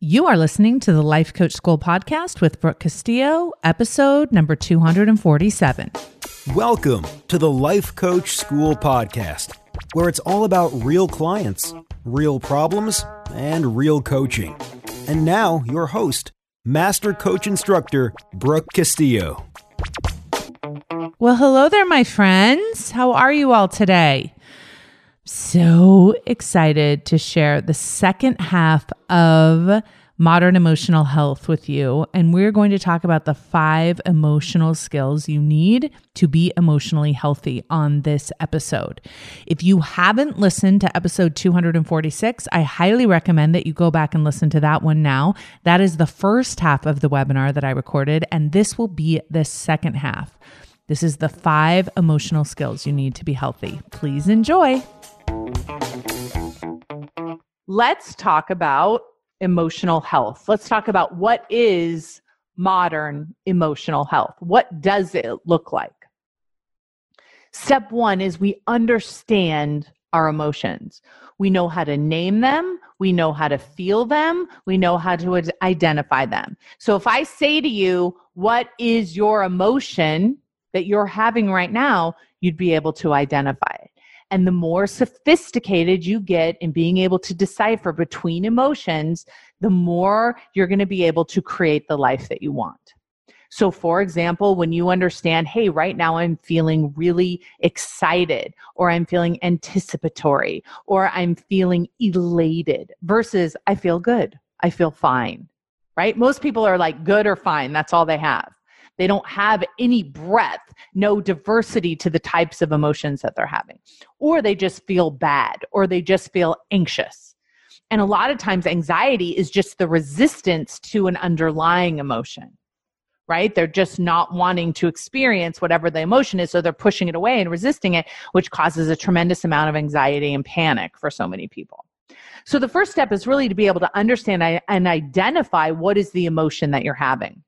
You are listening to the Life Coach School podcast with Brooke Castillo, episode number 247. Welcome to the Life Coach School podcast, where it's all about real clients, real problems, and real coaching. And now, your host, Master Coach Instructor Brooke Castillo. Well, hello there, my friends. How are you all today? So excited to share the second half of modern emotional health with you. And we're going to talk about the five emotional skills you need to be emotionally healthy on this episode. If you haven't listened to episode 246, I highly recommend that you go back and listen to that one now. That is the first half of the webinar that I recorded, and this will be the second half. This is the five emotional skills you need to be healthy. Please enjoy. Let's talk about emotional health. Let's talk about what is modern emotional health. What does it look like? Step one is we understand our emotions. We know how to name them. We know how to feel them. We know how to identify them. So if I say to you, What is your emotion that you're having right now? you'd be able to identify it. And the more sophisticated you get in being able to decipher between emotions, the more you're going to be able to create the life that you want. So, for example, when you understand, hey, right now I'm feeling really excited, or I'm feeling anticipatory, or I'm feeling elated, versus I feel good, I feel fine, right? Most people are like good or fine, that's all they have. They don't have any breadth, no diversity to the types of emotions that they're having. Or they just feel bad, or they just feel anxious. And a lot of times, anxiety is just the resistance to an underlying emotion, right? They're just not wanting to experience whatever the emotion is. So they're pushing it away and resisting it, which causes a tremendous amount of anxiety and panic for so many people. So the first step is really to be able to understand and identify what is the emotion that you're having.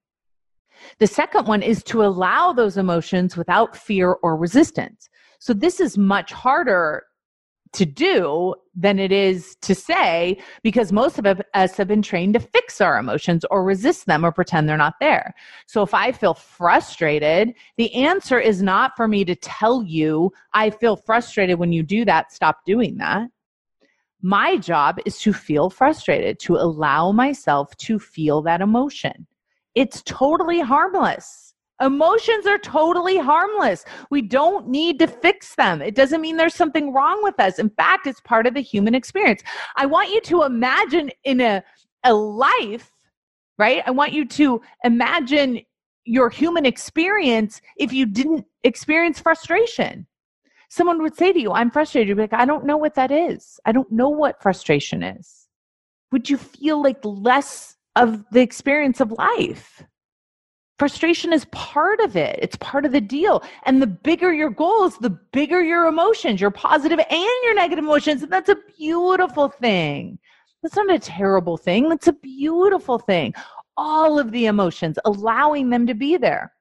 The second one is to allow those emotions without fear or resistance. So this is much harder to do than it is to say because most of us have been trained to fix our emotions or resist them or pretend they're not there. So if I feel frustrated, the answer is not for me to tell you, I feel frustrated when you do that, stop doing that. My job is to feel frustrated, to allow myself to feel that emotion. It's totally harmless. Emotions are totally harmless. We don't need to fix them. It doesn't mean there's something wrong with us. In fact, it's part of the human experience. I want you to imagine in a, a life, right? I want you to imagine your human experience if you didn't experience frustration. Someone would say to you, I'm frustrated. You'd be like, I don't know what that is. I don't know what frustration is. Would you feel like less of the experience of life. Frustration is part of it. It's part of the deal. And the bigger your goals, the bigger your emotions, your positive and your negative emotions. And that's a beautiful thing. That's not a terrible thing. That's a beautiful thing. All of the emotions, allowing them to be there.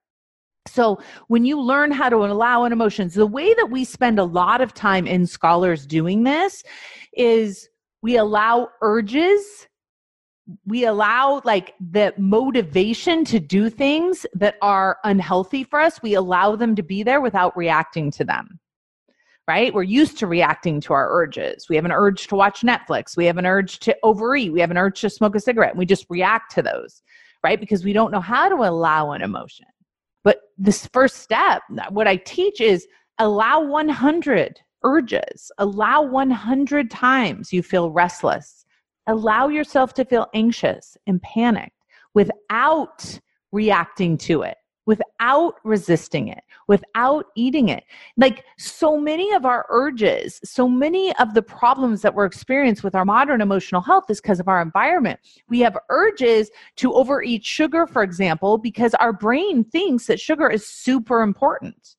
So, when you learn how to allow an emotions, the way that we spend a lot of time in scholars doing this is we allow urges we allow like the motivation to do things that are unhealthy for us we allow them to be there without reacting to them right? We're used to reacting to our urges. We have an urge to watch netflix. We have an urge to overeat. We have an urge to smoke a cigarette. And we just react to those right? Because we don't know how to allow an emotion. But this first step what i teach is allow 100 urges. Allow 100 times you feel restless allow yourself to feel anxious and panicked without reacting to it, without resisting it, without eating it. Like so many of our urges, so many of the problems that we're experiencing with our modern emotional health is because of our environment. We have urges to overeat sugar, for example, because our brain thinks that sugar is super important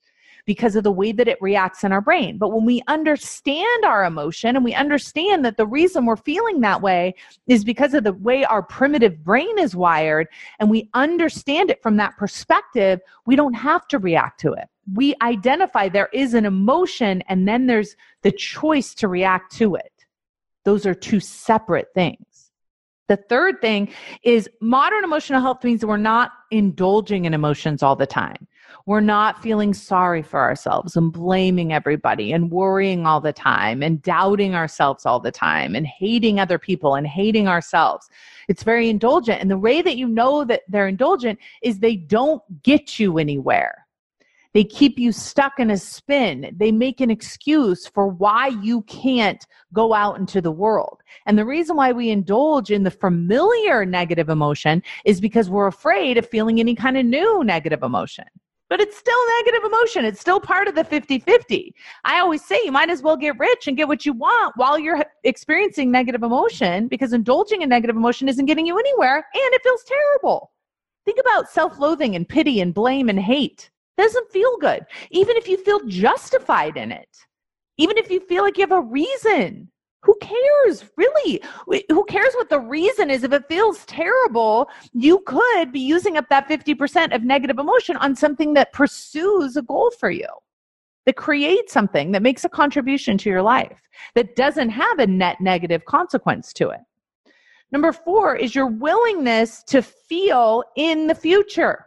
because of the way that it reacts in our brain. But when we understand our emotion and we understand that the reason we're feeling that way is because of the way our primitive brain is wired, and we understand it from that perspective, we don't have to react to it. We identify there is an emotion, and then there's the choice to react to it. Those are two separate things. The third thing is modern emotional health means we're not indulging in emotions all the time. We're not feeling sorry for ourselves and blaming everybody and worrying all the time and doubting ourselves all the time and hating other people and hating ourselves. It's very indulgent. And the way that you know that they're indulgent is they don't get you anywhere. They keep you stuck in a spin. They make an excuse for why you can't go out into the world. And the reason why we indulge in the familiar negative emotion is because we're afraid of feeling any kind of new negative emotion. But it's still negative emotion. It's still part of the 50 50. I always say you might as well get rich and get what you want while you're experiencing negative emotion because indulging in negative emotion isn't getting you anywhere and it feels terrible. Think about self loathing and pity and blame and hate doesn't feel good. Even if you feel justified in it, even if you feel like you have a reason, who cares? Really? Who cares what the reason is? If it feels terrible you could be using up that 50% of negative emotion on something that pursues a goal for you that creates something that makes a contribution to your life that doesn't have a net negative consequence to it. Number 4 is your willingness to feel in the future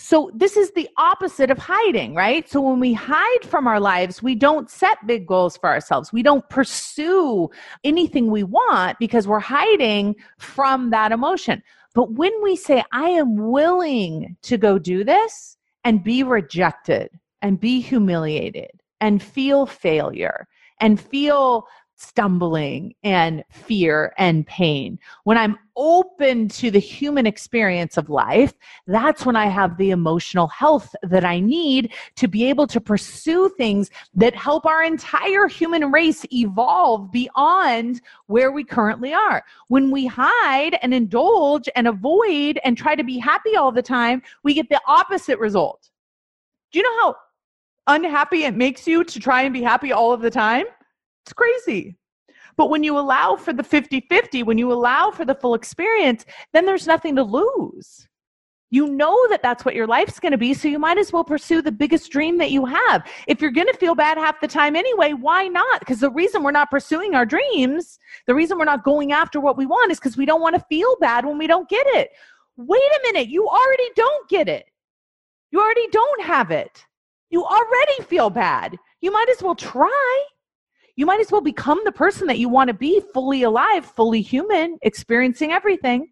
so this is the opposite of hiding, right? So when we hide from our lives, we don't set big goals for ourselves. We don't pursue anything we want because we're hiding from that emotion. But when we say, I am willing to go do this and be rejected and be humiliated and feel failure and feel stumbling and fear and pain. When I'm open to the human experience of life, that's when I have the emotional health that I need to be able to pursue things that help our entire human race evolve beyond where we currently are. When we hide and indulge and avoid and try to be happy all the time, we get the opposite result. Do you know how unhappy it makes you to try and be happy all of the time? It's crazy. But when you allow for the 50 50, when you allow for the full experience, then there's nothing to lose. You know that that's what your life's going to be, so you might as well pursue the biggest dream that you have. If you're going to feel bad half the time anyway, why not? Because the reason we're not pursuing our dreams, the reason we're not going after what we want is because we don't want to feel bad when we don't get it. Wait a minute, you already don't get it. You already don't have it. You already feel bad. You might as well try you might as well become the person that you want to be fully alive, fully human, experiencing everything.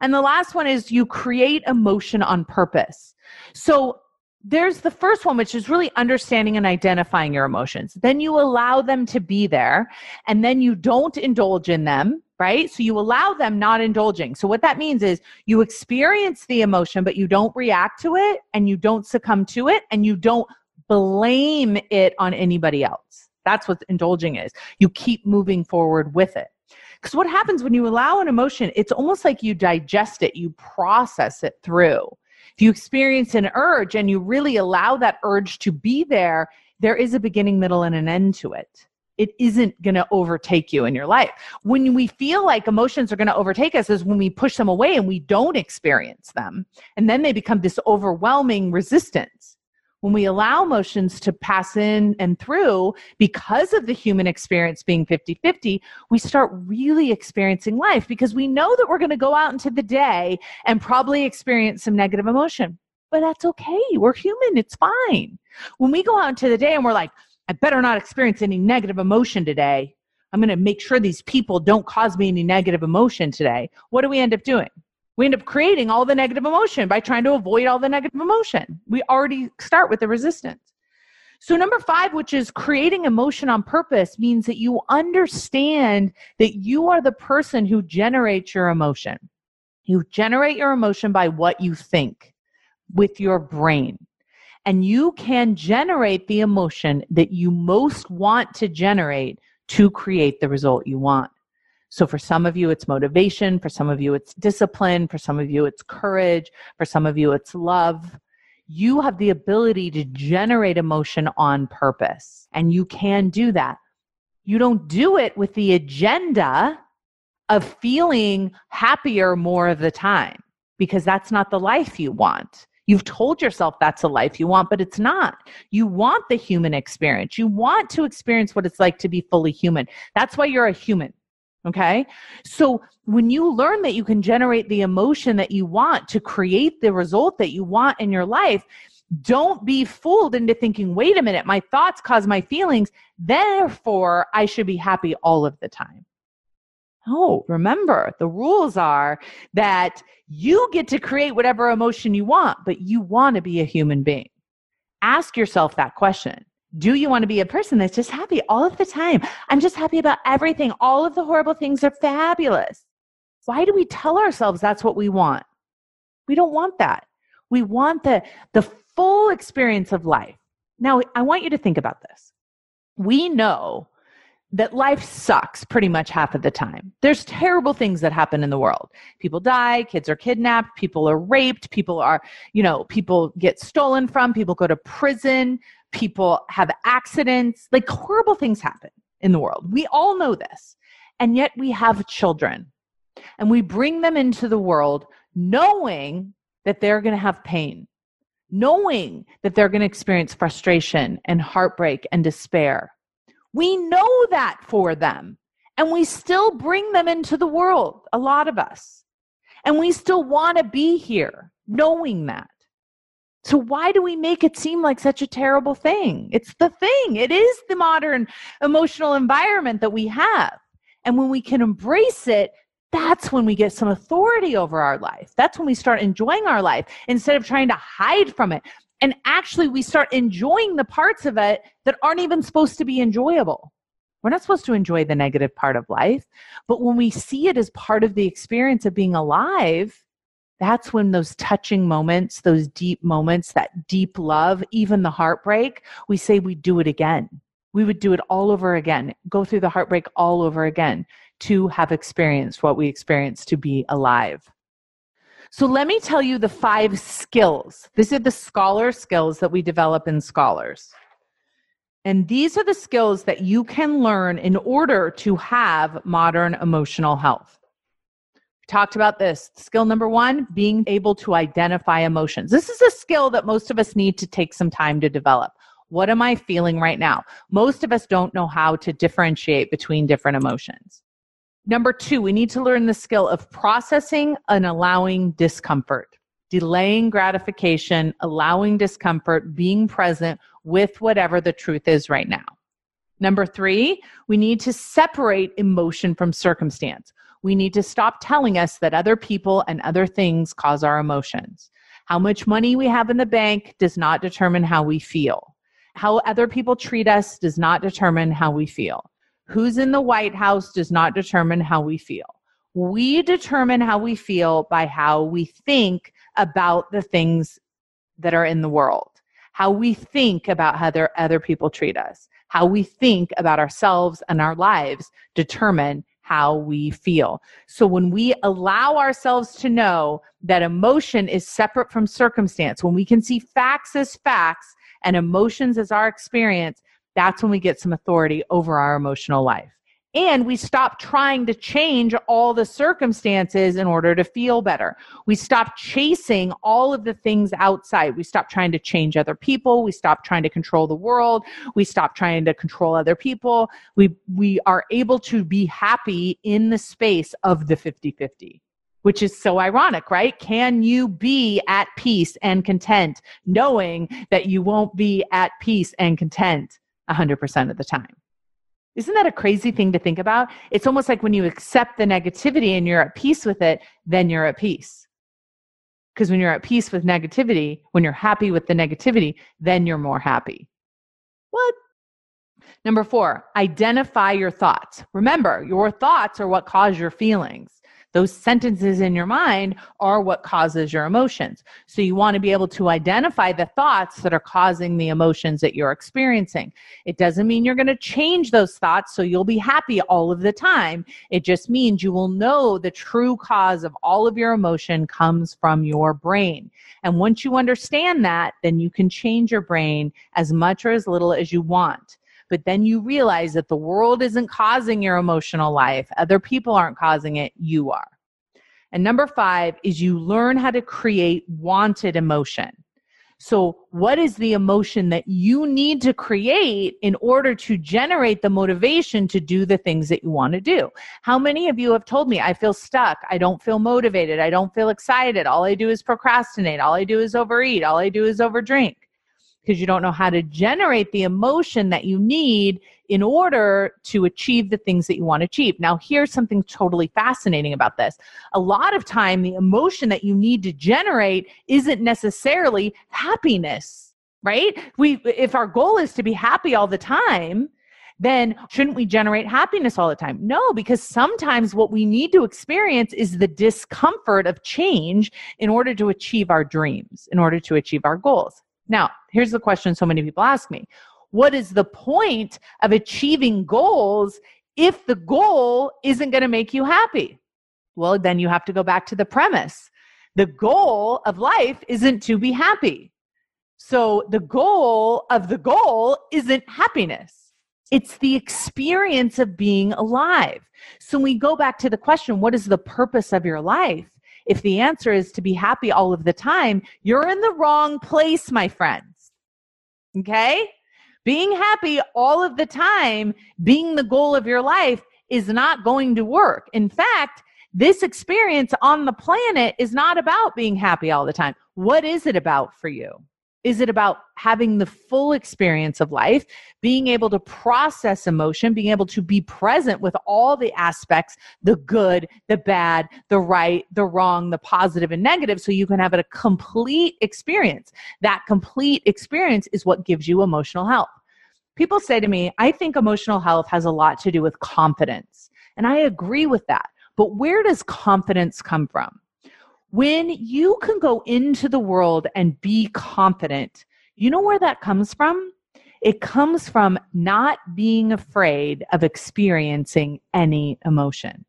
And the last one is you create emotion on purpose. So there's the first one, which is really understanding and identifying your emotions. Then you allow them to be there, and then you don't indulge in them, right? So you allow them not indulging. So what that means is you experience the emotion, but you don't react to it, and you don't succumb to it, and you don't blame it on anybody else. That's what indulging is. You keep moving forward with it. Because what happens when you allow an emotion, it's almost like you digest it, you process it through. If you experience an urge and you really allow that urge to be there, there is a beginning, middle, and an end to it. It isn't going to overtake you in your life. When we feel like emotions are going to overtake us, is when we push them away and we don't experience them. And then they become this overwhelming resistance when we allow emotions to pass in and through because of the human experience being 50 50, we start really experiencing life because we know that we're going to go out into the day and probably experience some negative emotion. But that's okay. We're human. It's fine. When we go out into the day and we're like, I better not experience any negative emotion today. I'm going to make sure these people don't cause me any negative emotion today. What do we end up doing? We end up creating all the negative emotion by trying to avoid all the negative emotion. We already start with the resistance. So, number five, which is creating emotion on purpose, means that you understand that you are the person who generates your emotion. You generate your emotion by what you think with your brain. And you can generate the emotion that you most want to generate to create the result you want. So for some of you, it's motivation. For some of you, it's discipline. For some of you, it's courage. For some of you, it's love. You have the ability to generate emotion on purpose, and you can do that. You don't do it with the agenda of feeling happier more of the time because that's not the life you want. You've told yourself that's a life you want, but it's not. You want the human experience. You want to experience what it's like to be fully human. That's why you're a human. Okay. So when you learn that you can generate the emotion that you want to create the result that you want in your life, don't be fooled into thinking, wait a minute, my thoughts cause my feelings. Therefore, I should be happy all of the time. No, remember, the rules are that you get to create whatever emotion you want, but you want to be a human being. Ask yourself that question. Do you want to be a person that's just happy all of the time? I'm just happy about everything. All of the horrible things are fabulous. Why do we tell ourselves that's what we want? We don't want that. We want the, the full experience of life. Now, I want you to think about this. We know that life sucks pretty much half of the time. There's terrible things that happen in the world. People die, kids are kidnapped, people are raped, people are, you know, people get stolen from, people go to prison, people have accidents. Like horrible things happen in the world. We all know this. And yet we have children and we bring them into the world knowing that they're going to have pain knowing that they're going to experience frustration and heartbreak and despair. We know that for them, and we still bring them into the world, a lot of us. And we still want to be here knowing that. So, why do we make it seem like such a terrible thing? It's the thing, it is the modern emotional environment that we have. And when we can embrace it, that's when we get some authority over our life. That's when we start enjoying our life instead of trying to hide from it. And actually, we start enjoying the parts of it that aren't even supposed to be enjoyable. We're not supposed to enjoy the negative part of life. But when we see it as part of the experience of being alive, that's when those touching moments, those deep moments, that deep love, even the heartbreak, we say we do it again. We would do it all over again, go through the heartbreak all over again to have experienced what we experienced to be alive. So let me tell you the five skills. These are the scholar skills that we develop in scholars. And these are the skills that you can learn in order to have modern emotional health. Talked about this. Skill number one, being able to identify emotions. This is a skill that most of us need to take some time to develop. What am I feeling right now? Most of us don't know how to differentiate between different emotions. Number two, we need to learn the skill of processing and allowing discomfort, delaying gratification, allowing discomfort, being present with whatever the truth is right now. Number three, we need to separate emotion from circumstance. We need to stop telling us that other people and other things cause our emotions. How much money we have in the bank does not determine how we feel. How other people treat us does not determine how we feel. Who's in the White House does not determine how we feel. We determine how we feel by how we think about the things that are in the world, how we think about how other, people treat us, how we think about ourselves and our lives determine how we feel. So when we allow ourselves to know that emotion is separate from circumstance, when we can see facts as facts and emotions as our experience, that's when we get some authority over our emotional life. And we stop trying to change all the circumstances in order to feel better. We stop chasing all of the things outside. We stop trying to change other people. We stop trying to control the world. We stop trying to control other people. We, we are able to be happy in the space of the 50 50 which is so ironic, right? Can you be at peace and content knowing that you won't be at peace and content 100% of the time. Isn't that a crazy thing to think about? It's almost like when you accept the negativity and you're at peace with it, then you're at peace. Because when you're at peace with negativity, when you're happy with the negativity, then you're more happy. What? Number four, identify your thoughts. Remember, your thoughts are what cause your feelings. Those sentences in your mind are what causes your emotions. So you want to be able to identify the thoughts that are causing the emotions that you're experiencing. It doesn't mean you're going to change those thoughts so you'll be happy all of the time. It just means you will know the true cause of all of your emotion comes from your brain. And once you understand that, then you can change your brain as much or as little as you want but then you realize that the world isn't causing your emotional life, other people aren't causing it, you are. And number five is you learn how to create wanted emotion. So, what is the emotion that you need to create in order to generate the motivation to do the things that you want to do? How many of you have told me, I feel stuck, I don't feel motivated, I don't feel excited, all I do is procrastinate, all I do is overeat, all I do is overdrink? Because you don't know how to generate the emotion that you need in order to achieve the things that you want to achieve. Now, here's something totally fascinating about this. A lot of time, the emotion that you need to generate isn't necessarily happiness, right? We, if our goal is to be happy all the time, then shouldn't we generate happiness all the time? No, because sometimes what we need to experience is the discomfort of change in order to achieve our dreams, in order to achieve our goals. Now, here's the question so many people ask me what is the point of achieving goals if the goal isn't going to make you happy? Well, then you have to go back to the premise. The goal of life isn't to be happy. So the goal of the goal isn't happiness. It's the experience of being alive. So we go back to the question what is the purpose of your life? If the answer is to be happy all of the time, you're in the wrong place, my friends. Okay? being happy all of the time, being the goal of your life, is not going to work. In fact, this experience on the planet is not about being happy all the time. What is it about for you? Is it about having the full experience of life, being able to process emotion, being able to be present with all the aspects the good, the bad, the right, the wrong, the positive, and negative so you can have a complete experience? That complete experience is what gives you emotional health. People say to me, I think emotional health has a lot to do with confidence. And I agree with that. But where does confidence come from? When you can go into the world and be confident, you know where that comes from? It comes from not being afraid of experiencing any emotion.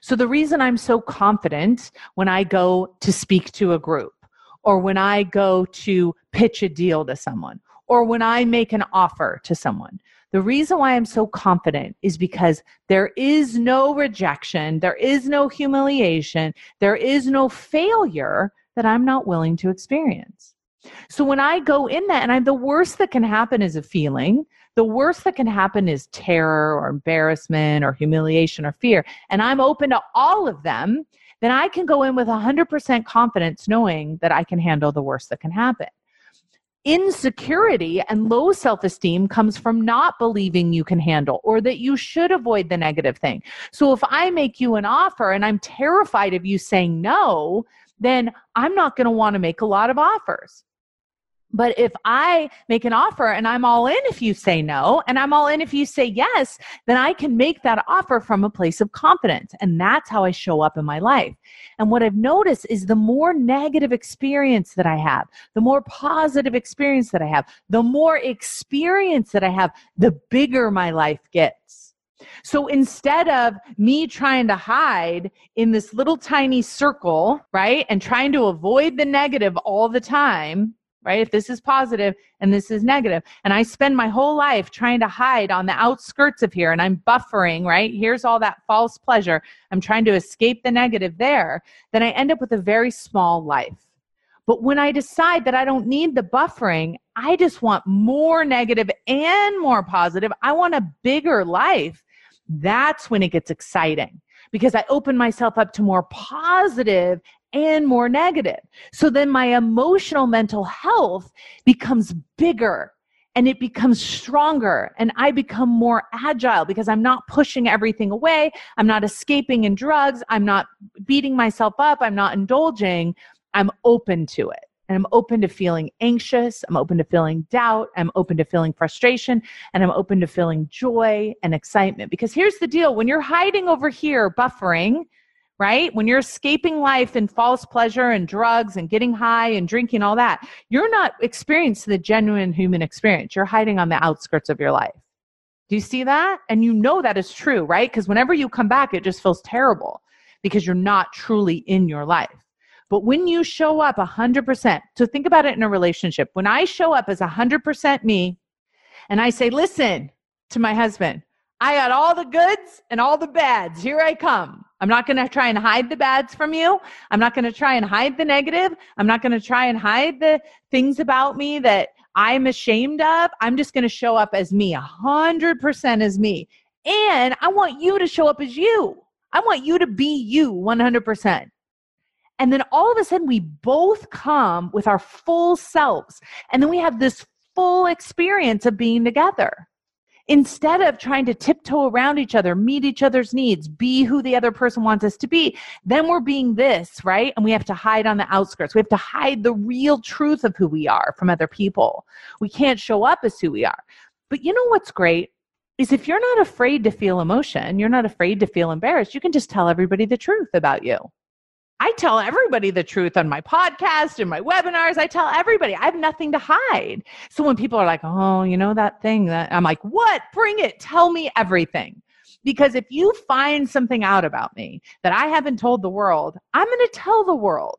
So, the reason I'm so confident when I go to speak to a group, or when I go to pitch a deal to someone, or when I make an offer to someone, the reason why I'm so confident is because there is no rejection, there is no humiliation, there is no failure that I'm not willing to experience. So when I go in that, and I'm the worst that can happen is a feeling, the worst that can happen is terror or embarrassment or humiliation or fear, and I'm open to all of them, then I can go in with 100% confidence knowing that I can handle the worst that can happen insecurity and low self esteem comes from not believing you can handle or that you should avoid the negative thing. So if I make you an offer and I'm terrified of you saying no, then I'm not going to want to make a lot of offers. But if I make an offer and I'm all in if you say no, and I'm all in if you say yes, then I can make that offer from a place of confidence. And that's how I show up in my life. And what I've noticed is the more negative experience that I have, the more positive experience that I have, the more experience that I have, the bigger my life gets. So instead of me trying to hide in this little tiny circle, right, and trying to avoid the negative all the time, right? If this is positive and this is negative, and I spend my whole life trying to hide on the outskirts of here and I'm buffering, right? Here's all that false pleasure. I'm trying to escape the negative there, then I end up with a very small life. But when I decide that I don't need the buffering, I just want more negative and more positive. I want a bigger life. That's when it gets exciting because I open myself up to more positive and more negative. So then my emotional mental health becomes bigger and it becomes stronger and I become more agile because I'm not pushing everything away. I'm not escaping in drugs. I'm not beating myself up. I'm not indulging. I'm open to it. And I'm open to feeling anxious. I'm open to feeling doubt. I'm open to feeling frustration. And I'm open to feeling joy and excitement. Because here's the deal when you're hiding over here, buffering, right? When you're escaping life and false pleasure and drugs and getting high and drinking all that, you're not experiencing the genuine human experience. You're hiding on the outskirts of your life. Do you see that? And you know that is true, right? Because whenever you come back, it just feels terrible because you're not truly in your life. But when you show up 100%, so think about it in a relationship. When I show up as 100% me and I say, listen to my husband, I got all the goods and all the bads. Here I come I'm not going to try and hide the bads from you. I'm not going to try and hide the negative. I'm not going to try and hide the things about me that I'm ashamed of. I'm just going to show up as me, 100% as me. And I want you to show up as you. I want you to be you 100%. And then all of a sudden, we both come with our full selves. And then we have this full experience of being together instead of trying to tiptoe around each other, meet each other's needs, be who the other person wants us to be, then we're being this, right? And we have to hide on the outskirts. We have to hide the real truth of who we are from other people. We can't show up as who we are. But you know what's great? Is if you're not afraid to feel emotion, you're not afraid to feel embarrassed, you can just tell everybody the truth about you. I tell everybody the truth on my podcast and my webinars. I tell everybody I have nothing to hide. So when people are like, oh, you know that thing that I'm like, what? Bring it. Tell me everything. Because if you find something out about me that I haven't told the world, I'm going to tell the world.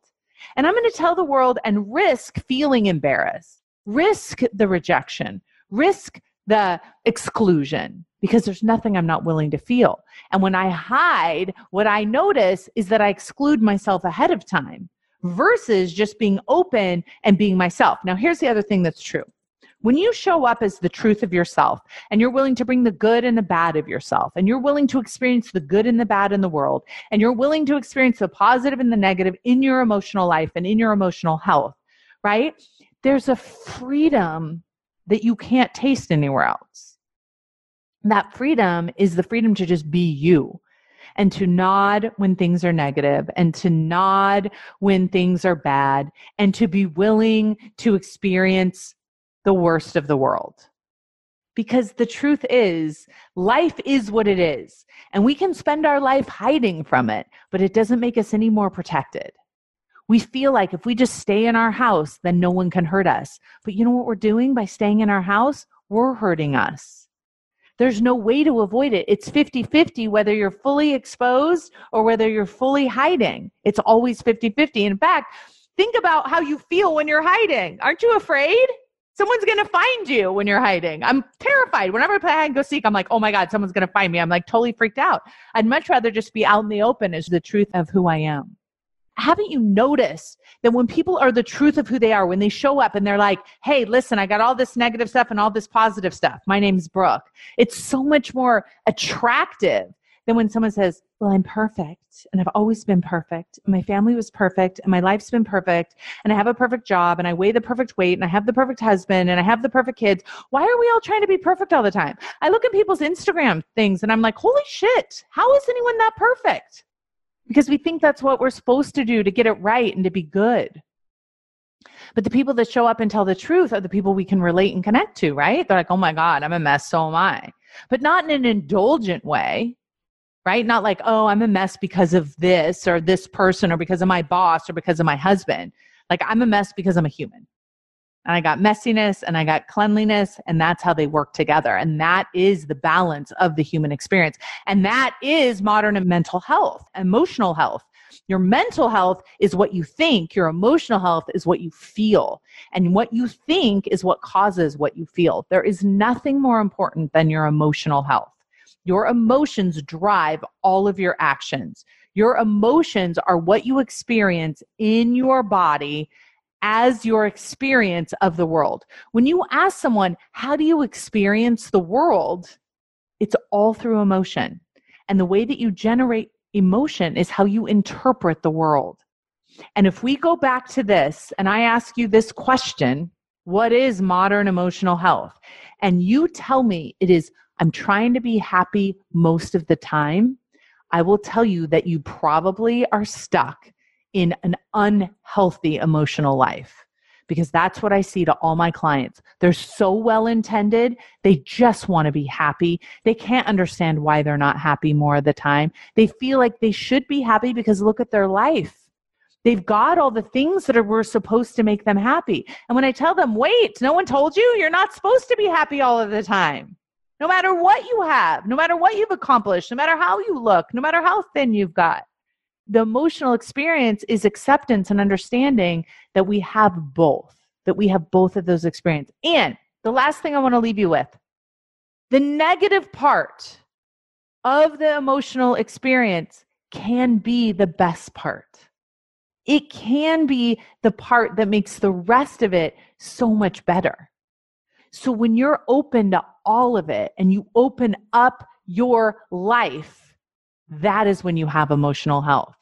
And I'm going to tell the world and risk feeling embarrassed, risk the rejection, risk the exclusion because there's nothing I'm not willing to feel. And when I hide, what I notice is that I exclude myself ahead of time versus just being open and being myself. Now, here's the other thing that's true. When you show up as the truth of yourself and you're willing to bring the good and the bad of yourself and you're willing to experience the good and the bad in the world and you're willing to experience the positive and the negative in your emotional life and in your emotional health, right? There's a freedom that you can't taste anywhere else. That freedom is the freedom to just be you and to nod when things are negative and to nod when things are bad and to be willing to experience the worst of the world. Because the truth is, life is what it is. And we can spend our life hiding from it, but it doesn't make us any more protected. We feel like if we just stay in our house, then no one can hurt us. But you know what we're doing by staying in our house? We're hurting us. There's no way to avoid it. It's 50 50 whether you're fully exposed or whether you're fully hiding. It's always 50 50. In fact, think about how you feel when you're hiding. Aren't you afraid? Someone's going to find you when you're hiding. I'm terrified. Whenever I play hide and go seek, I'm like, oh my God, someone's going to find me. I'm like totally freaked out. I'd much rather just be out in the open as the truth of who I am haven't you noticed that when people are the truth of who they are, when they show up and they're like, hey, listen, I got all this negative stuff and all this positive stuff. My name's Brooke. It's so much more attractive than when someone says, well, I'm perfect and I've always been perfect. My family was perfect and my life's been perfect and I have a perfect job and I weigh the perfect weight and I have the perfect husband and I have the perfect kids. Why are we all trying to be perfect all the time? I look at people's Instagram things and I'm like, holy shit, how is anyone that perfect? Because we think that's what we're supposed to do to get it right and to be good. But the people that show up and tell the truth are the people we can relate and connect to, right? They're like, oh my God, I'm a mess, so am I. But not in an indulgent way, right? Not like, oh, I'm a mess because of this or this person or because of my boss or because of my husband. Like, I'm a mess because I'm a human and I got messiness and I got cleanliness, and that's how they work together. And that is the balance of the human experience. And that is modern mental health, emotional health. Your mental health is what you think, your emotional health is what you feel. And what you think is what causes what you feel. There is nothing more important than your emotional health. Your emotions drive all of your actions. Your emotions are what you experience in your body as your experience of the world. When you ask someone, How do you experience the world? It's all through emotion. And the way that you generate emotion is how you interpret the world. And if we go back to this and I ask you this question, what is modern emotional health? And you tell me it is, I'm trying to be happy most of the time. I will tell you that you probably are stuck in an unhealthy emotional life because that's what I see to all my clients. They're so well intended. They just want to be happy. They can't understand why they're not happy more of the time. They feel like they should be happy because look at their life. They've got all the things that are, were supposed to make them happy. And when I tell them, wait, no one told you you're not supposed to be happy all of the time. No matter what you have, no matter what you've accomplished, no matter how you look, no matter how thin you've got the emotional experience is acceptance and understanding that we have both, that we have both of those experiences. And the last thing I want to leave you with the negative part of the emotional experience can be the best part. It can be the part that makes the rest of it so much better. So when you're open to all of it and you open up your life, that is when you have emotional health.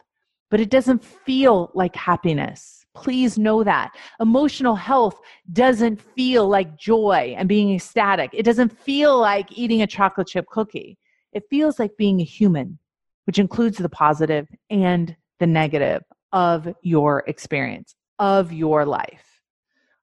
But it doesn't feel like happiness. Please know that. Emotional health doesn't feel like joy and being ecstatic. It doesn't feel like eating a chocolate chip cookie. It feels like being a human, which includes the positive and the negative of your experience, of your life.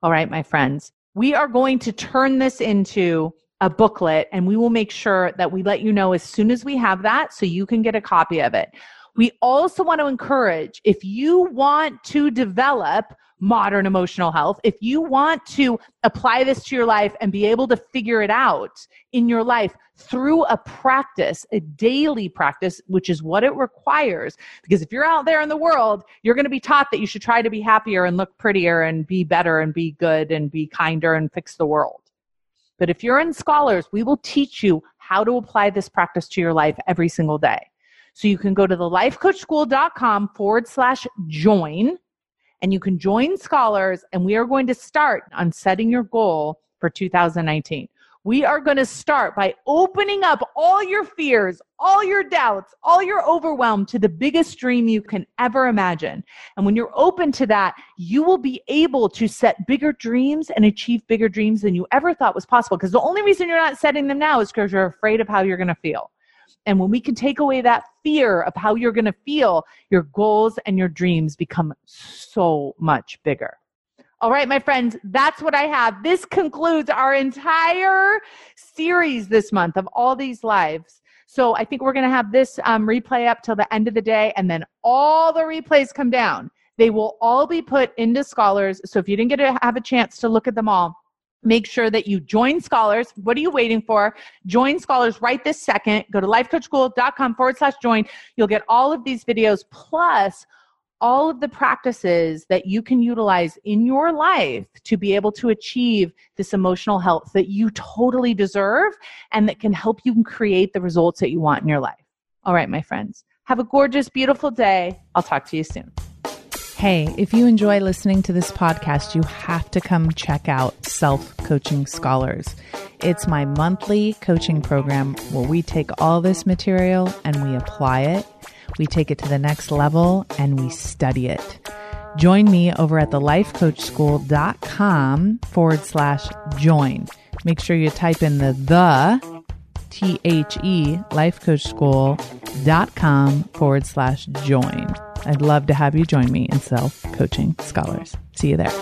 All right, my friends, we are going to turn this into a booklet and we will make sure that we let you know as soon as we have that so you can get a copy of it. We also want to encourage if you want to develop modern emotional health, if you want to apply this to your life and be able to figure it out in your life through a practice, a daily practice, which is what it requires. Because if you're out there in the world, you're going to be taught that you should try to be happier and look prettier and be better and be good and be kinder and fix the world. But if you're in Scholars, we will teach you how to apply this practice to your life every single day. So you can go to the lifecoachschool.com forward slash join and you can join scholars and we are going to start on setting your goal for 2019 we are going to start by opening up all your fears, all your doubts, all your overwhelm to the biggest dream you can ever imagine. And when you're open to that, you will be able to set bigger dreams and achieve bigger dreams than you ever thought was possible. Because the only reason you're not setting them now is because you're afraid of how you're going to feel. And when we can take away that fear of how you're going to feel, your goals and your dreams become so much bigger. All right, my friends, that's what I have. This concludes our entire series this month of all these lives. So I think we're going to have this um, replay up till the end of the day, and then all the replays come down. They will all be put into Scholars. So if you didn't get to have a chance to look at them all, make sure that you join scholars what are you waiting for join scholars right this second go to lifecoachschool.com forward slash join you'll get all of these videos plus all of the practices that you can utilize in your life to be able to achieve this emotional health that you totally deserve and that can help you create the results that you want in your life. All right, my friends, have a gorgeous, beautiful day. I'll talk to you soon. Hey, if you enjoy listening to this podcast, you have to come check out Self Coaching Scholars. It's my monthly coaching program where we take all this material and we apply it we take it to the next level and we study it. Join me over at thelifecoachschool.com forward slash join. Make sure you type in the the T H E lifecoachschool.com forward slash join. I'd love to have you join me in self coaching scholars. See you there.